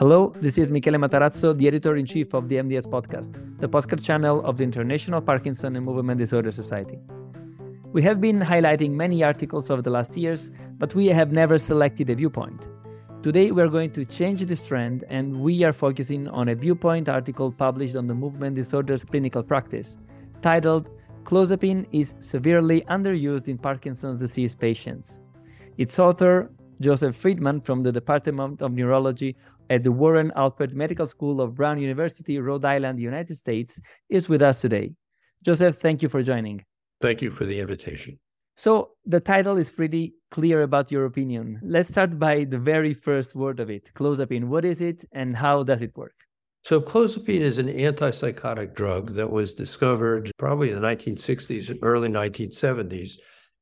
Hello, this is Michele Matarazzo, the editor in chief of the MDS podcast, the podcast channel of the International Parkinson and Movement Disorder Society. We have been highlighting many articles over the last years, but we have never selected a viewpoint. Today, we are going to change this trend and we are focusing on a viewpoint article published on the Movement Disorders Clinical Practice, titled Clozapine is Severely Underused in Parkinson's Disease Patients. Its author, Joseph Friedman from the Department of Neurology at the Warren Alpert Medical School of Brown University, Rhode Island, United States, is with us today. Joseph, thank you for joining. Thank you for the invitation. So, the title is pretty clear about your opinion. Let's start by the very first word of it clozapine. What is it and how does it work? So, clozapine is an antipsychotic drug that was discovered probably in the 1960s and early 1970s,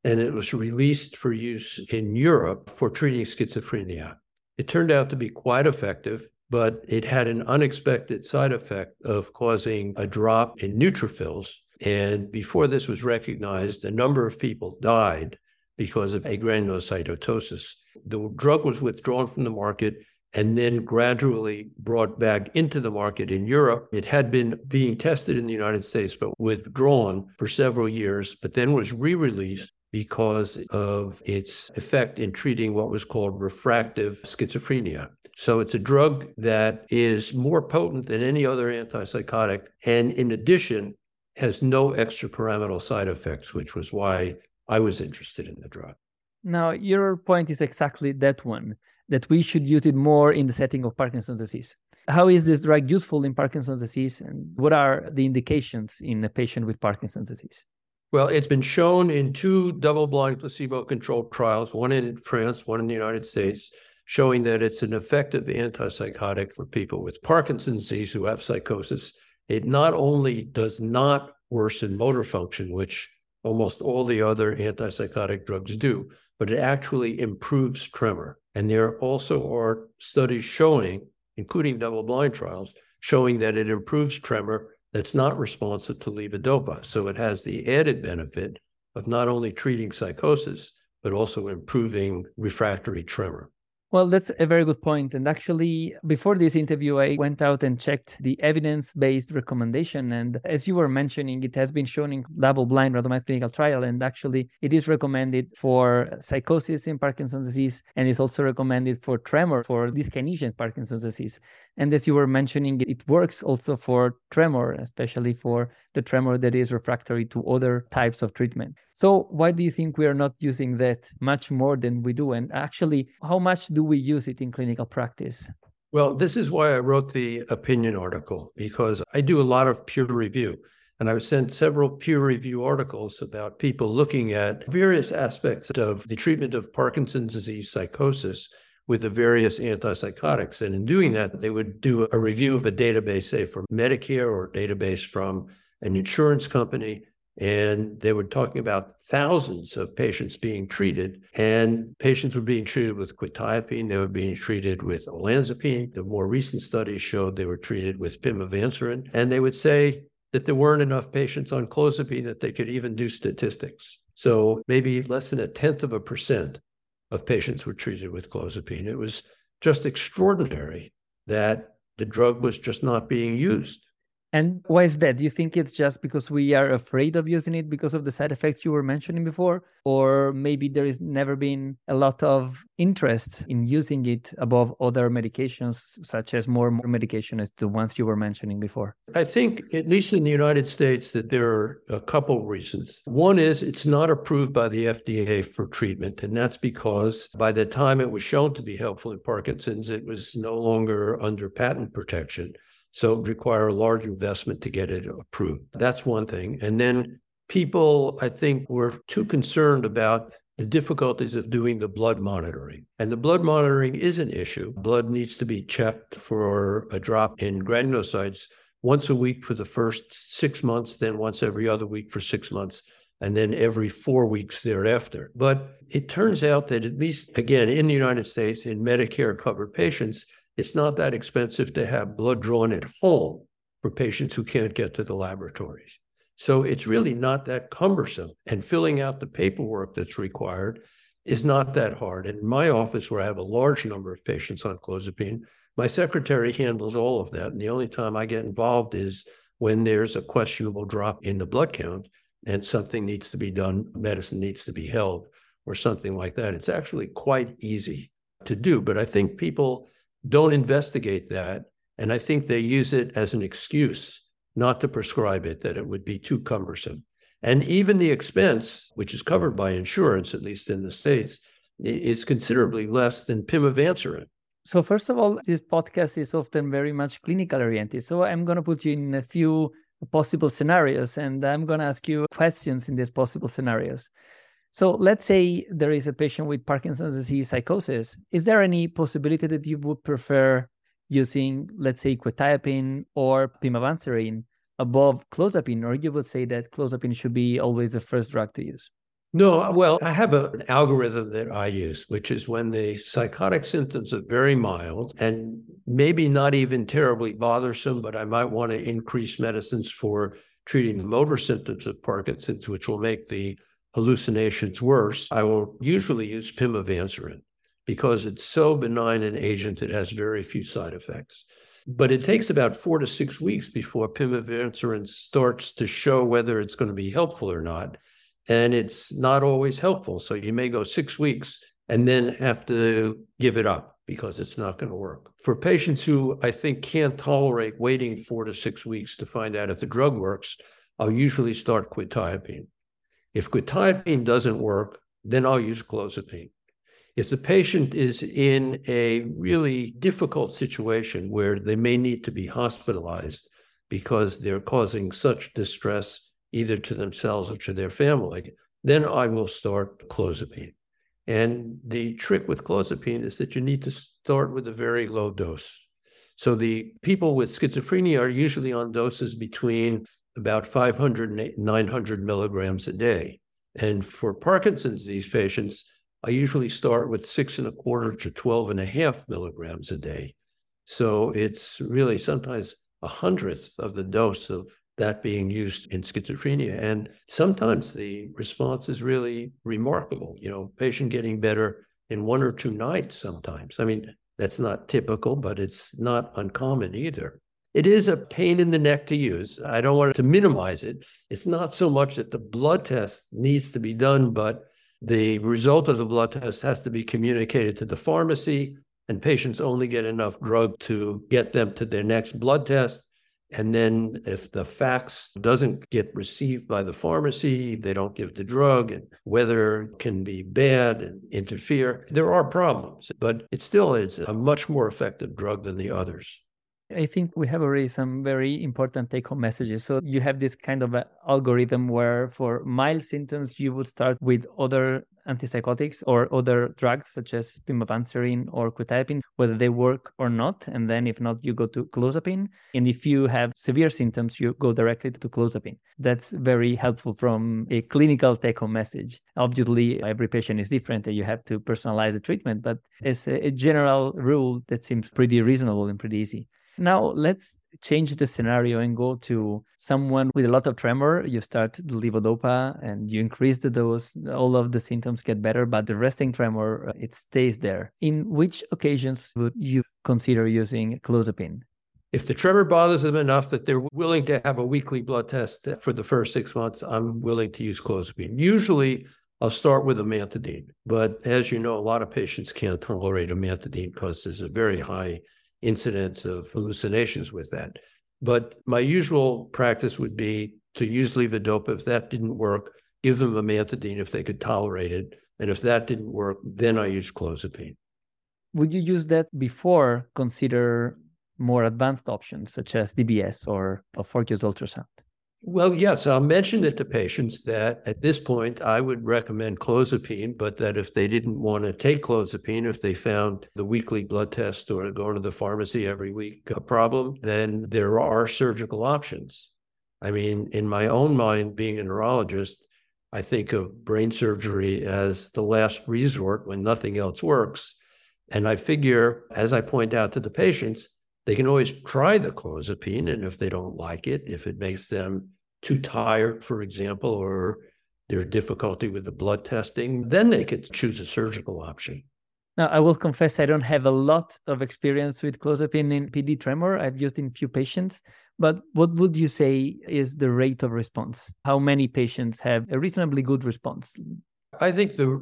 and it was released for use in Europe for treating schizophrenia. It turned out to be quite effective, but it had an unexpected side effect of causing a drop in neutrophils. And before this was recognized, a number of people died because of agranulocytosis. The drug was withdrawn from the market and then gradually brought back into the market in Europe. It had been being tested in the United States, but withdrawn for several years, but then was re released because of its effect in treating what was called refractive schizophrenia. So it's a drug that is more potent than any other antipsychotic, and in addition, has no extrapyramidal side effects, which was why I was interested in the drug. Now, your point is exactly that one that we should use it more in the setting of Parkinson's disease. How is this drug useful in Parkinson's disease, and what are the indications in a patient with Parkinson's disease? Well, it's been shown in two double blind placebo controlled trials, one in France, one in the United States, showing that it's an effective antipsychotic for people with Parkinson's disease who have psychosis. It not only does not worsen motor function, which almost all the other antipsychotic drugs do, but it actually improves tremor. And there also are studies showing, including double blind trials, showing that it improves tremor that's not responsive to levodopa. So it has the added benefit of not only treating psychosis, but also improving refractory tremor. Well, that's a very good point. And actually, before this interview, I went out and checked the evidence based recommendation. And as you were mentioning, it has been shown in double blind randomized clinical trial. And actually, it is recommended for psychosis in Parkinson's disease. And it's also recommended for tremor for dyskinesia in Parkinson's disease. And as you were mentioning, it works also for tremor, especially for the tremor that is refractory to other types of treatment. So, why do you think we are not using that much more than we do? And actually, how much do we use it in clinical practice? Well, this is why I wrote the opinion article because I do a lot of peer review. And I've sent several peer review articles about people looking at various aspects of the treatment of Parkinson's disease psychosis with the various antipsychotics. And in doing that, they would do a review of a database, say from Medicare or a database from an insurance company, and they were talking about thousands of patients being treated, and patients were being treated with quetiapine, they were being treated with olanzapine. The more recent studies showed they were treated with pimavanserin, and they would say that there weren't enough patients on clozapine that they could even do statistics. So maybe less than a tenth of a percent of patients were treated with clozapine. It was just extraordinary that the drug was just not being used. And why is that? Do you think it's just because we are afraid of using it because of the side effects you were mentioning before? Or maybe there has never been a lot of interest in using it above other medications, such as more, medication as the ones you were mentioning before? I think, at least in the United States, that there are a couple reasons. One is it's not approved by the FDA for treatment. And that's because by the time it was shown to be helpful in Parkinson's, it was no longer under patent protection. So it require a large investment to get it approved. That's one thing. And then people, I think, were too concerned about the difficulties of doing the blood monitoring. And the blood monitoring is an issue. Blood needs to be checked for a drop in granulocytes once a week for the first six months, then once every other week for six months, and then every four weeks thereafter. But it turns out that, at least again, in the United States, in Medicare covered patients, it's not that expensive to have blood drawn at home for patients who can't get to the laboratories. So it's really not that cumbersome. And filling out the paperwork that's required is not that hard. In my office, where I have a large number of patients on clozapine, My secretary handles all of that. And the only time I get involved is when there's a questionable drop in the blood count and something needs to be done, medicine needs to be held, or something like that. It's actually quite easy to do. But I think people don't investigate that. And I think they use it as an excuse not to prescribe it, that it would be too cumbersome. And even the expense, which is covered by insurance, at least in the States, is considerably less than pimavanserin. So, first of all, this podcast is often very much clinical oriented. So, I'm going to put you in a few possible scenarios and I'm going to ask you questions in these possible scenarios. So, let's say there is a patient with Parkinson's disease psychosis. Is there any possibility that you would prefer using, let's say, quetiapine or pimavanserin above clozapine, or you would say that clozapine should be always the first drug to use? No, well, I have a, an algorithm that I use, which is when the psychotic symptoms are very mild and maybe not even terribly bothersome, but I might want to increase medicines for treating the motor symptoms of Parkinson's, which will make the hallucinations worse. I will usually use pimavanserin because it's so benign an agent, it has very few side effects. But it takes about four to six weeks before pimavanserin starts to show whether it's going to be helpful or not and it's not always helpful. So you may go six weeks and then have to give it up because it's not going to work. For patients who I think can't tolerate waiting four to six weeks to find out if the drug works, I'll usually start quetiapine. If quetiapine doesn't work, then I'll use clozapine. If the patient is in a really difficult situation where they may need to be hospitalized because they're causing such distress either to themselves or to their family, then I will start clozapine. And the trick with clozapine is that you need to start with a very low dose. So the people with schizophrenia are usually on doses between about 500 900 milligrams a day. And for Parkinson's disease patients, I usually start with six and a quarter to 12 and a half milligrams a day. So it's really sometimes a hundredth of the dose of that being used in schizophrenia. And sometimes the response is really remarkable. You know, patient getting better in one or two nights sometimes. I mean, that's not typical, but it's not uncommon either. It is a pain in the neck to use. I don't want to minimize it. It's not so much that the blood test needs to be done, but the result of the blood test has to be communicated to the pharmacy, and patients only get enough drug to get them to their next blood test. And then if the fax doesn't get received by the pharmacy, they don't give the drug, and weather can be bad and interfere. There are problems, but it still is a much more effective drug than the others. I think we have already some very important take home messages. So, you have this kind of algorithm where for mild symptoms, you would start with other antipsychotics or other drugs such as pimavanserin or quetiapine, whether they work or not. And then, if not, you go to clozapine. And if you have severe symptoms, you go directly to clozapine. That's very helpful from a clinical take home message. Obviously, every patient is different and you have to personalize the treatment, but as a general rule, that seems pretty reasonable and pretty easy. Now let's change the scenario and go to someone with a lot of tremor. You start the levodopa and you increase the dose. All of the symptoms get better, but the resting tremor uh, it stays there. In which occasions would you consider using clozapine? If the tremor bothers them enough that they're willing to have a weekly blood test for the first six months, I'm willing to use clozapine. Usually, I'll start with amantadine, but as you know, a lot of patients can't tolerate amantadine because there's a very high incidence of hallucinations with that. But my usual practice would be to use levodopa. If that didn't work, give them amantadine if they could tolerate it. And if that didn't work, then I use clozapine. Would you use that before consider more advanced options such as DBS or a Focus ultrasound? Well, yes, I'll mention it to patients that at this point I would recommend clozapine, but that if they didn't want to take clozapine, if they found the weekly blood test or going to the pharmacy every week a problem, then there are surgical options. I mean, in my own mind, being a neurologist, I think of brain surgery as the last resort when nothing else works. And I figure, as I point out to the patients, they can always try the clozapine, and if they don't like it, if it makes them too tired, for example, or there's difficulty with the blood testing, then they could choose a surgical option. Now, I will confess I don't have a lot of experience with clozapine in PD tremor. I've used in few patients, but what would you say is the rate of response? How many patients have a reasonably good response? I think the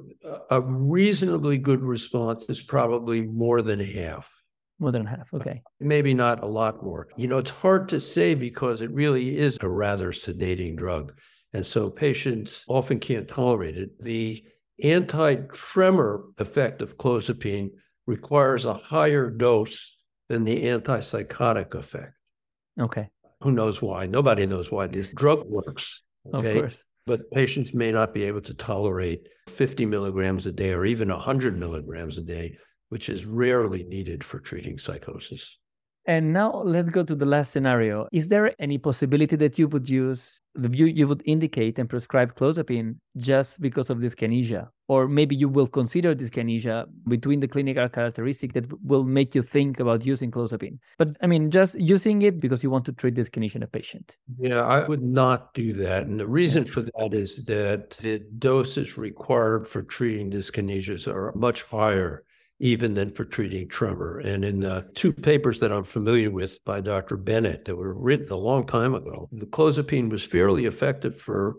a reasonably good response is probably more than half. More than half, okay. Maybe not a lot more. You know, it's hard to say because it really is a rather sedating drug. And so patients often can't tolerate it. The anti tremor effect of clozapine requires a higher dose than the antipsychotic effect. Okay. Who knows why? Nobody knows why this drug works. Okay? Of course. But patients may not be able to tolerate 50 milligrams a day or even 100 milligrams a day, which is rarely needed for treating psychosis. And now let's go to the last scenario. Is there any possibility that you would use the view you would indicate and prescribe clozapine just because of dyskinesia? Or maybe you will consider dyskinesia between the clinical characteristic that will make you think about using clozapine. But I mean, just using it because you want to treat dyskinesia in a patient. Yeah, I would not do that. And the reason for that is that the doses required for treating dyskinesias are much higher even than for treating tremor. And in the two papers that I'm familiar with by Dr. Bennett that were written a long time ago, the clozapine was fairly effective for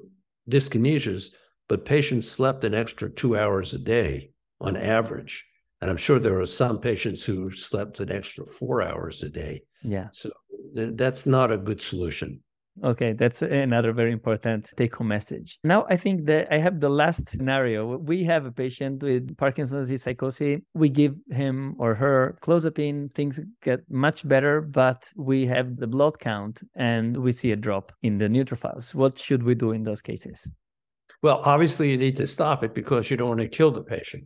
dyskinesias, but patients slept an extra two hours a day on average. And I'm sure there are some patients who slept an extra four hours a day. Yeah. So that's not a good solution. Okay, that's another very important take home message. Now, I think that I have the last scenario. We have a patient with Parkinson's disease psychosis. We give him or her clozapine, things get much better, but we have the blood count and we see a drop in the neutrophils. What should we do in those cases? Well, obviously, you need to stop it because you don't want to kill the patient.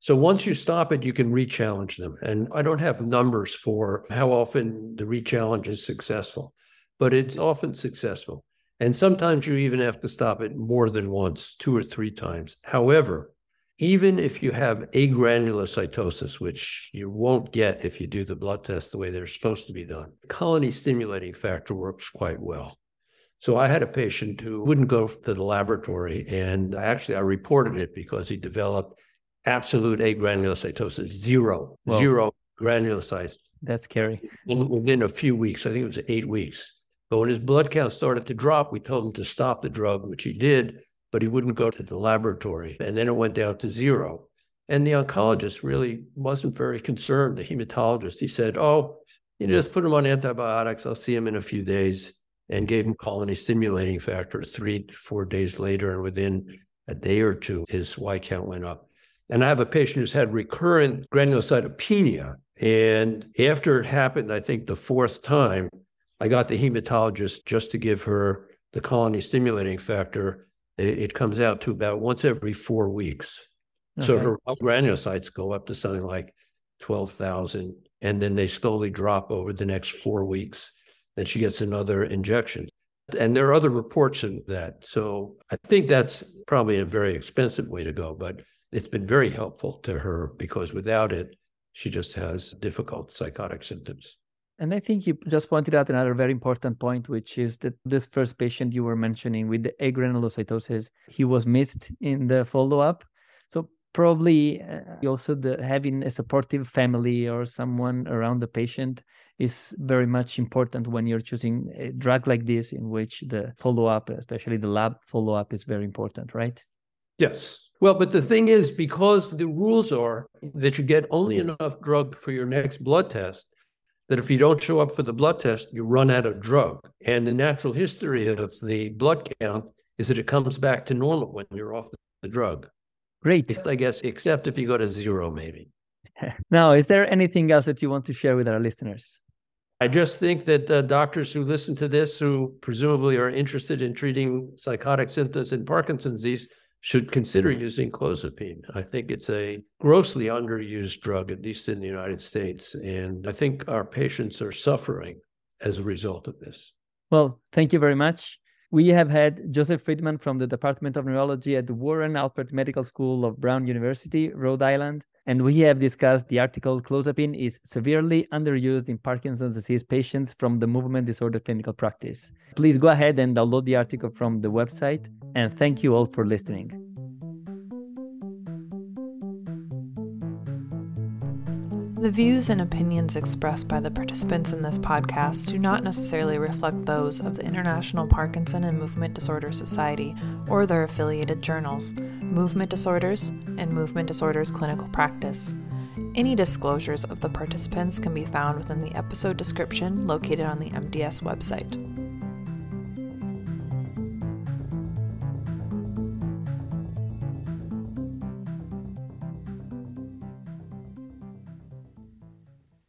So once you stop it, you can re-challenge them. And I don't have numbers for how often the re-challenge is successful but it's often successful. And sometimes you even have to stop it more than once, two or three times. However, even if you have agranulocytosis, which you won't get if you do the blood test the way they're supposed to be done, colony stimulating factor works quite well. So I had a patient who wouldn't go to the laboratory, and actually I reported it because he developed absolute agranulocytosis, zero, zero granulocytes. That's scary. Within a few weeks, I think it was eight weeks. But when his blood count started to drop, we told him to stop the drug, which he did, but he wouldn't go to the laboratory. And then it went down to zero. And the oncologist really wasn't very concerned, the hematologist. He said, Oh, you know, just put him on antibiotics. I'll see him in a few days. And gave him colony stimulating factor three four days later. And within a day or two, his white count went up. And I have a patient who's had recurrent granulocytopenia. And after it happened, I think the fourth time, I got the hematologist just to give her the colony stimulating factor. It, it comes out to about once every four weeks. Okay. So her granulocytes go up to something like 12,000, and then they slowly drop over the next four weeks. Then she gets another injection. And there are other reports of that. So I think that's probably a very expensive way to go, but it's been very helpful to her because without it, she just has difficult psychotic symptoms. And I think you just pointed out another very important point, which is that this first patient you were mentioning with the agranulocytosis, he was missed in the follow up. So probably uh, also the having a supportive family or someone around the patient is very much important when you're choosing a drug like this, in which the follow up, especially the lab follow up, is very important, right? Yes. Well, but the thing is, because the rules are that you get only enough drug for your next blood test that if you don't show up for the blood test, you run out of drug. And the natural history of the blood count is that it comes back to normal when you're off the drug. Great. I guess, except if you go to zero, maybe. now, is there anything else that you want to share with our listeners? I just think that the doctors who listen to this, who presumably are interested in treating psychotic symptoms in Parkinson's disease, should consider using clozapine. I think it's a grossly underused drug, at least in the United States. And I think our patients are suffering as a result of this. Well, thank you very much. We have had Joseph Friedman from the Department of Neurology at the Warren Alpert Medical School of Brown University, Rhode Island. And we have discussed the article Clozapine is severely underused in Parkinson's disease patients from the movement disorder clinical practice. Please go ahead and download the article from the website. And thank you all for listening. The views and opinions expressed by the participants in this podcast do not necessarily reflect those of the International Parkinson and Movement Disorder Society or their affiliated journals, Movement Disorders and Movement Disorders Clinical Practice. Any disclosures of the participants can be found within the episode description located on the MDS website.